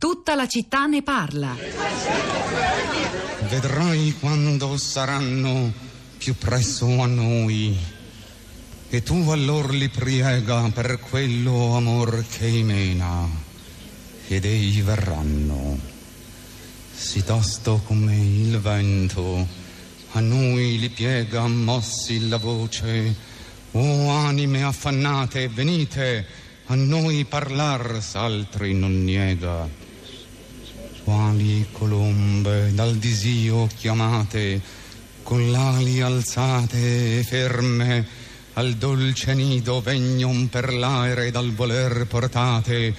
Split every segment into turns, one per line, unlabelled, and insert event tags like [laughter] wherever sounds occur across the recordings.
Tutta la città ne parla.
Vedrai quando saranno più presso a noi. E tu allor li priega per quello amor che mena. Ed ei verranno. Si tosto come il vento, a noi li piega mossi la voce. O anime affannate, venite, a noi parlar s'altri non niega. Quali colombe dal disio chiamate, con l'ali alzate e ferme, al dolce nido vegnon per l'aere dal voler portate,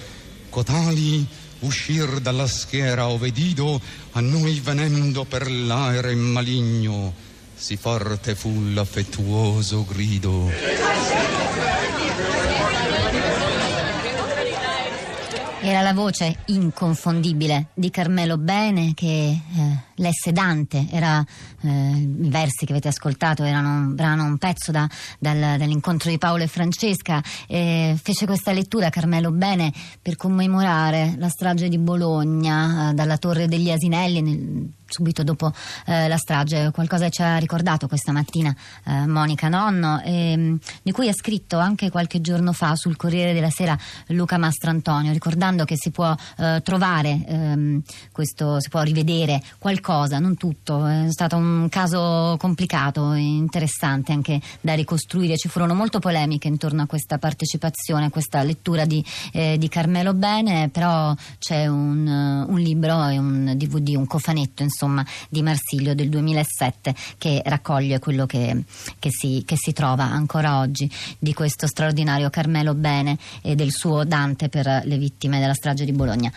cotali uscir dalla schiera ove dido, a noi venendo per l'aere maligno, si forte fu l'affettuoso grido.
Era la voce inconfondibile di Carmelo Bene che eh, lesse Dante, era, eh, i versi che avete ascoltato erano, erano un pezzo da, dal, dall'incontro di Paolo e Francesca, e fece questa lettura Carmelo Bene per commemorare la strage di Bologna eh, dalla Torre degli Asinelli nel, subito dopo eh, la strage. Qualcosa ci ha ricordato questa mattina eh, Monica Nonno, ehm, di cui ha scritto anche qualche giorno fa sul Corriere della Sera Luca Mastrantonio, ricordando che si può eh, trovare ehm, questo, si può rivedere qualcosa, non tutto. È stato un caso complicato, interessante anche da ricostruire. Ci furono molte polemiche intorno a questa partecipazione, a questa lettura di, eh, di Carmelo Bene, però c'è un, un libro e un DVD, un cofanetto insomma insomma, di Marsilio del 2007 che raccoglie quello che, che, si, che si trova ancora oggi di questo straordinario Carmelo Bene e del suo Dante per le vittime della strage di Bologna.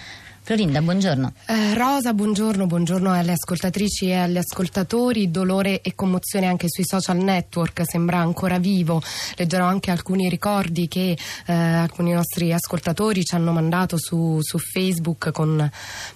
Florinda, buongiorno.
Eh, Rosa, buongiorno, buongiorno alle ascoltatrici e agli ascoltatori. Dolore e commozione anche sui social network, sembra ancora vivo. Leggerò anche alcuni ricordi che eh, alcuni nostri ascoltatori ci hanno mandato su, su, Facebook con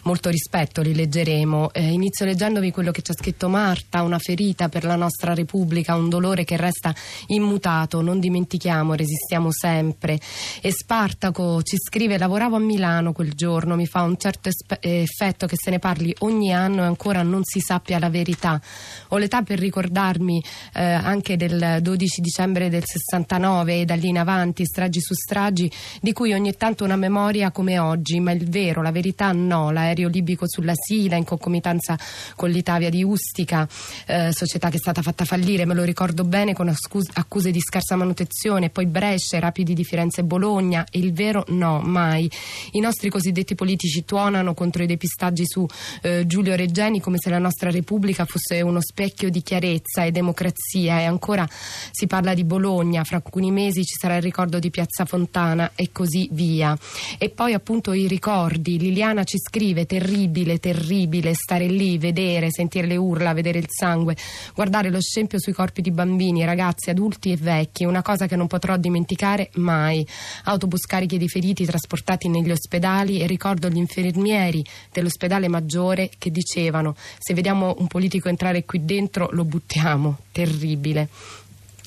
molto rispetto, li leggeremo. Eh, inizio leggendovi quello che ci ha scritto Marta, una ferita per la nostra Repubblica, un dolore che resta immutato, non dimentichiamo, resistiamo sempre. E Spartaco ci scrive, lavoravo a Milano quel giorno, mi fa un certo effetto che se ne parli ogni anno e ancora non si sappia la verità. Ho l'età per ricordarmi eh, anche del 12 dicembre del 69 e da lì in avanti, stragi su stragi, di cui ogni tanto una memoria come oggi, ma il vero, la verità no. L'aereo libico sulla Sila in concomitanza con l'Italia di Ustica, eh, società che è stata fatta fallire, me lo ricordo bene, con accuse di scarsa manutenzione, poi Brescia, rapidi di Firenze e Bologna, il vero no, mai. I nostri cosiddetti politici tuonano contro i depistaggi su eh, Giulio Reggeni come se la nostra Repubblica fosse uno specchio di chiarezza e democrazia e ancora si parla di Bologna, fra alcuni mesi ci sarà il ricordo di Piazza Fontana e così via. E poi appunto i ricordi, Liliana ci scrive terribile, terribile stare lì, vedere, sentire le urla, vedere il sangue, guardare lo scempio sui corpi di bambini, ragazzi, adulti e vecchi, una cosa che non potrò dimenticare mai. Autobus carichi di feriti trasportati negli ospedali e ricordo gli infermieri infermieri dell'ospedale maggiore che dicevano se vediamo un politico entrare qui dentro lo buttiamo, terribile.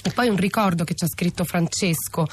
E poi un ricordo che ci ha scritto Francesco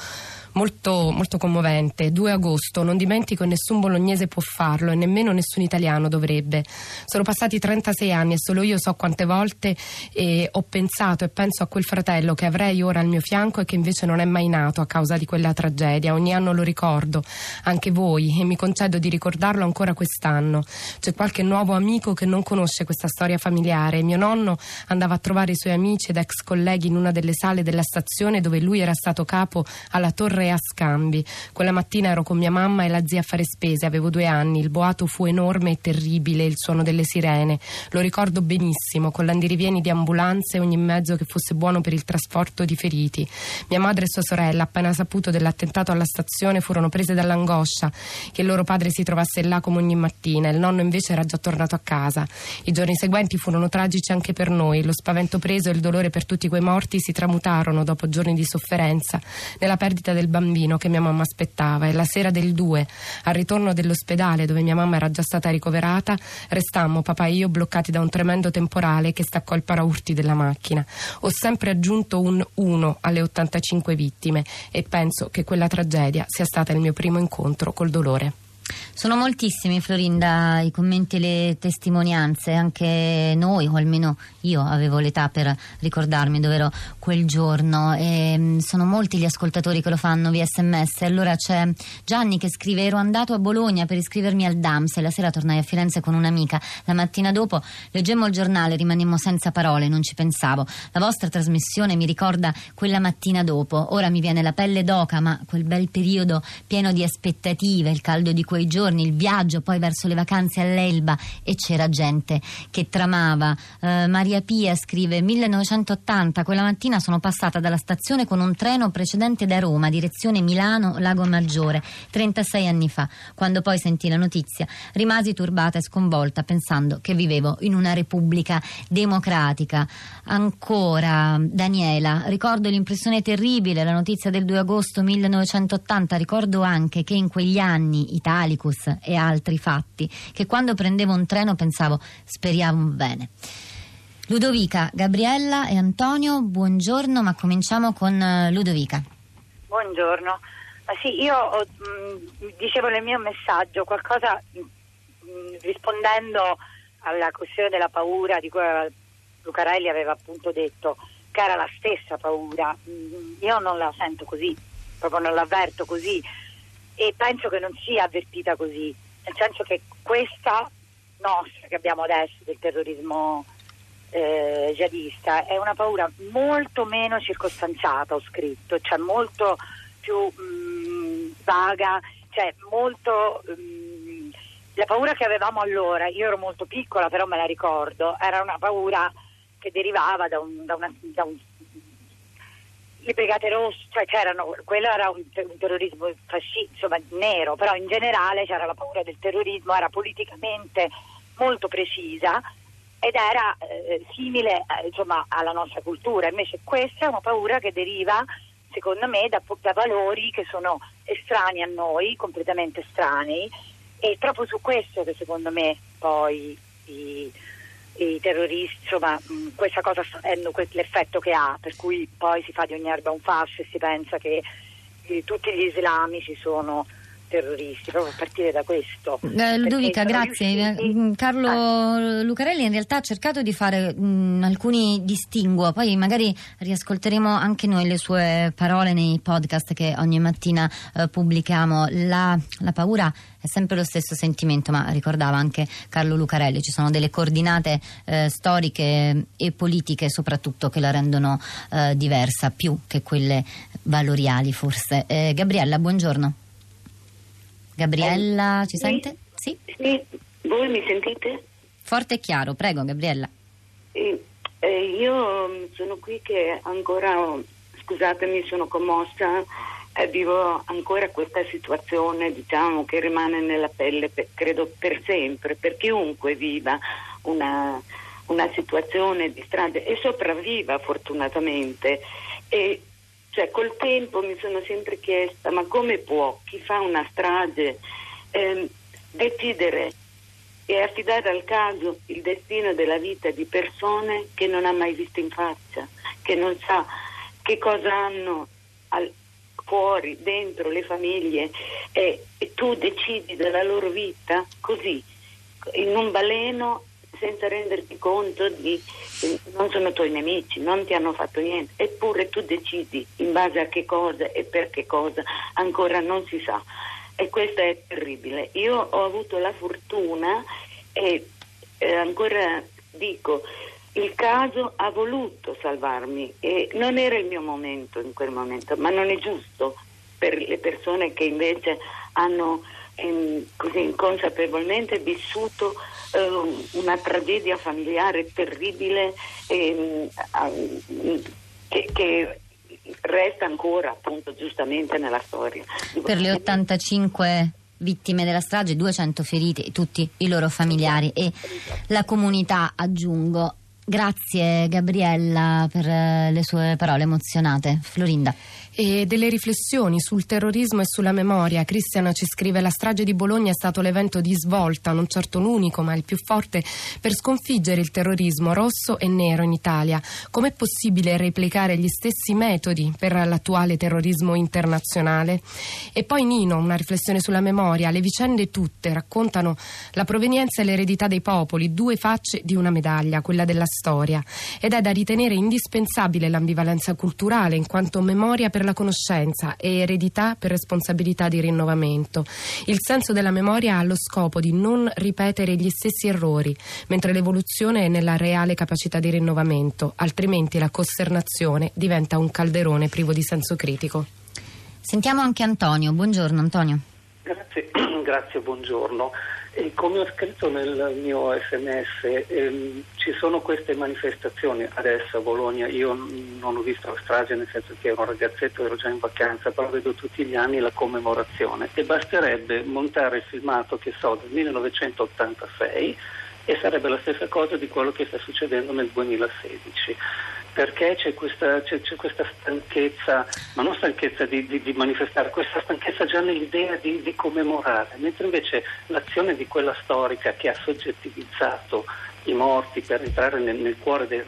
molto, molto commovente. 2 agosto, non dimentico nessun bolognese può farlo e nemmeno nessun italiano dovrebbe. Sono passati 36 anni e solo io so quante volte eh, ho pensato e penso a quel fratello che avrei ora al mio fianco e che invece non è mai nato a causa di quella tragedia. Ogni anno lo ricordo, anche voi, e mi concedo di ricordarlo ancora quest'anno. C'è qualche nuovo amico che non conosce questa storia familiare. Mio nonno andava a trovare i suoi amici ed ex colleghi in una delle sale della stazione dove lui era stato capo alla torre tre a scambi. Quella mattina ero con mia mamma e la zia a fare spese, avevo due anni, il boato fu enorme e terribile, il suono delle sirene. Lo ricordo benissimo, con l'andirivieni di ambulanze e ogni mezzo che fosse buono per il trasporto di feriti. Mia madre e sua sorella, appena saputo dell'attentato alla stazione, furono prese dall'angoscia che il loro padre si trovasse là come ogni mattina. Il nonno invece era già tornato a casa. I giorni seguenti furono tragici anche per noi. Lo spavento preso e il dolore per tutti quei morti si tramutarono dopo giorni di sofferenza nella perdita del bambino che mia mamma aspettava e la sera del 2, al ritorno dell'ospedale dove mia mamma era già stata ricoverata, restammo papà e io bloccati da un tremendo temporale che staccò il paraurti della macchina. Ho sempre aggiunto un 1 alle 85 vittime e penso che quella tragedia sia stata il mio primo incontro col dolore.
Sono moltissimi, Florinda, i commenti e le testimonianze. Anche noi, o almeno io, avevo l'età per ricordarmi dove ero quel giorno. E mm, sono molti gli ascoltatori che lo fanno via sms. Allora c'è Gianni che scrive: Ero andato a Bologna per iscrivermi al DAMS e la sera tornai a Firenze con un'amica. La mattina dopo leggemmo il giornale, rimanemmo senza parole, non ci pensavo. La vostra trasmissione mi ricorda quella mattina dopo. Ora mi viene la pelle d'oca, ma quel bel periodo pieno di aspettative, il caldo di quei giorni, il viaggio poi verso le vacanze all'Elba e c'era gente che tramava. Eh, Maria Pia scrive 1980, quella mattina sono passata dalla stazione con un treno precedente da Roma, direzione Milano Lago Maggiore, 36 anni fa. Quando poi sentì la notizia rimasi turbata e sconvolta pensando che vivevo in una repubblica democratica. Ancora Daniela, ricordo l'impressione terribile, la notizia del 2 agosto 1980, ricordo anche che in quegli anni Italicus e altri fatti, che quando prendevo un treno pensavo speriamo bene. Ludovica, Gabriella e Antonio, buongiorno, ma cominciamo con eh, Ludovica.
Buongiorno. Ma sì, io mh, dicevo nel mio messaggio qualcosa mh, rispondendo alla questione della paura di cui Lucarelli aveva appunto detto che era la stessa paura. Io non la sento così, proprio non l'avverto così e penso che non sia avvertita così, nel senso che questa nostra che abbiamo adesso del terrorismo eh, jihadista è una paura molto meno circostanziata, ho scritto, cioè molto più mh, vaga, cioè molto... Mh, la paura che avevamo allora, io ero molto piccola però me la ricordo, era una paura che derivava da un, da una, da un le brigate rosse, cioè c'erano, quello era un, un terrorismo fascista, insomma nero, però in generale c'era la paura del terrorismo, era politicamente molto precisa ed era eh, simile eh, insomma, alla nostra cultura, invece questa è una paura che deriva secondo me da, da valori che sono estranei a noi, completamente estranei e proprio su questo che secondo me poi i, i terroristi, insomma, mh, questa cosa sta l'effetto che ha, per cui poi si fa di ogni erba un fascio e si pensa che eh, tutti gli islamici sono terroristi, proprio a partire da questo.
Eh, Ludovica, grazie. Riusciti... Mm, Carlo ah. Lucarelli in realtà ha cercato di fare mh, mm, alcuni distinguo, poi magari riascolteremo anche noi le sue parole nei podcast che ogni mattina eh, pubblichiamo. La, la paura è sempre lo stesso sentimento, ma ricordava anche Carlo Lucarelli, ci sono delle coordinate eh, storiche e politiche soprattutto che la rendono eh, diversa, più che quelle valoriali forse. Eh, Gabriella, buongiorno. Gabriella, ci sente?
Sì. sì. Voi mi sentite?
Forte e chiaro, prego Gabriella.
Eh, eh, io sono qui che ancora, scusatemi, sono commossa e vivo ancora questa situazione, diciamo, che rimane nella pelle, per, credo, per sempre, per chiunque viva una, una situazione di strade e sopravviva fortunatamente. E cioè, col tempo mi sono sempre chiesta, ma come può? Chi fa una strage? Eh, decidere e affidare al caso il destino della vita di persone che non ha mai visto in faccia, che non sa che cosa hanno al, fuori, dentro le famiglie e, e tu decidi della loro vita così, in un baleno senza renderti conto di non sono tuoi nemici, non ti hanno fatto niente, eppure tu decidi in base a che cosa e per che cosa ancora non si sa. E questo è terribile. Io ho avuto la fortuna e eh, ancora dico, il caso ha voluto salvarmi e non era il mio momento in quel momento, ma non è giusto per le persone che invece hanno ehm, così inconsapevolmente vissuto eh, una tragedia familiare terribile ehm, che, che resta ancora appunto giustamente nella storia.
Per le 85 vittime della strage, 200 feriti tutti i loro familiari e la comunità aggiungo. Grazie Gabriella per eh, le sue parole emozionate. Florinda.
E delle riflessioni sul terrorismo e sulla memoria. Cristian ci scrive la strage di Bologna è stato l'evento di svolta, non certo l'unico ma il più forte per sconfiggere il terrorismo rosso e nero in Italia. Com'è possibile replicare gli stessi metodi per l'attuale terrorismo internazionale? E poi Nino, una riflessione sulla memoria. Le vicende tutte raccontano la provenienza e l'eredità dei popoli, due facce di una medaglia, quella della storia. Ed è da ritenere indispensabile l'ambivalenza culturale in quanto memoria per la conoscenza e eredità per responsabilità di rinnovamento. Il senso della memoria ha lo scopo di non ripetere gli stessi errori, mentre l'evoluzione è nella reale capacità di rinnovamento, altrimenti la costernazione diventa un calderone privo di senso critico.
Sentiamo anche Antonio. Buongiorno Antonio.
Grazie, [clears throat] grazie buongiorno. E come ho scritto nel mio sms, ehm, ci sono queste manifestazioni adesso a Bologna. Io non ho visto la strage, nel senso che ero un ragazzetto, ero già in vacanza, però vedo tutti gli anni la commemorazione. E basterebbe montare il filmato che so del 1986 e sarebbe la stessa cosa di quello che sta succedendo nel 2016 perché c'è questa, c'è, c'è questa, stanchezza, ma non stanchezza di, di, di, manifestare, questa stanchezza già nell'idea di, di, commemorare, mentre invece l'azione di quella storica che ha soggettivizzato i morti per entrare nel, nel cuore dei,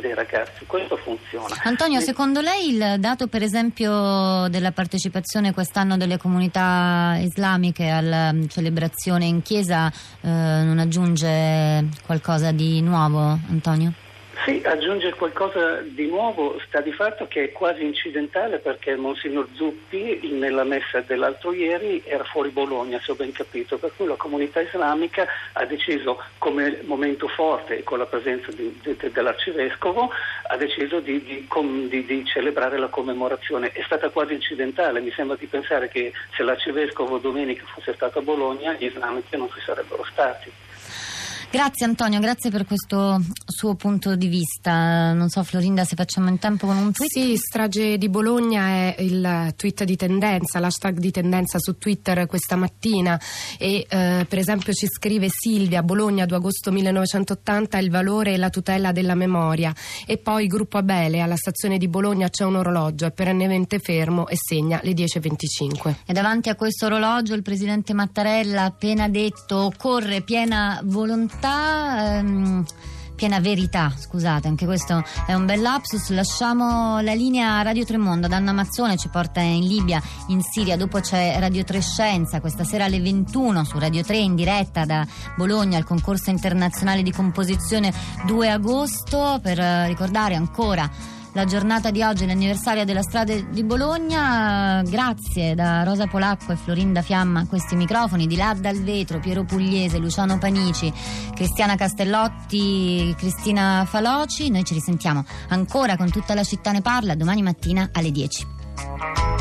dei, ragazzi, questo funziona.
Antonio, secondo lei il dato per esempio della partecipazione quest'anno delle comunità islamiche alla mm, celebrazione in chiesa eh, non aggiunge qualcosa di nuovo, Antonio?
Sì, aggiungere qualcosa di nuovo sta di fatto che è quasi incidentale perché Monsignor Zuppi nella messa dell'altro ieri era fuori Bologna, se ho ben capito, per cui la comunità islamica ha deciso come momento forte con la presenza di, di, dell'arcivescovo ha deciso di, di, celebrare la commemorazione. È stata quasi incidentale, mi sembra di pensare che se l'arcivescovo domenica fosse stato a Bologna gli islamici non ci sarebbero stati.
Grazie Antonio, grazie per questo suo punto di vista. Non so Florinda se facciamo in tempo con un tweet.
Sì, strage di Bologna è il tweet di tendenza, l'hashtag di tendenza su Twitter questa mattina e eh, per esempio ci scrive Silvia, Bologna 2 agosto 1980, il valore e la tutela della memoria e poi Gruppo Abele, alla stazione di Bologna c'è un orologio, è perennemente fermo e segna le 10.25.
E davanti a questo orologio il presidente Mattarella ha appena detto corre piena volontà realtà... Ehm, piena verità, scusate, anche questo è un bel lapsus. Lasciamo la linea Radio Tremondo Anna Mazzone, ci porta in Libia, in Siria. Dopo c'è Radio Trescenza, questa sera alle 21 su Radio 3 in diretta da Bologna al concorso internazionale di composizione 2 agosto per ricordare ancora la giornata di oggi, l'anniversario della strada di Bologna. Grazie da Rosa Polacco e Florinda Fiamma a questi microfoni, di là dal vetro, Piero Pugliese, Luciano Panici, Cristiana Castellotti, Cristina Faloci. Noi ci risentiamo ancora con tutta la città ne parla domani mattina alle 10.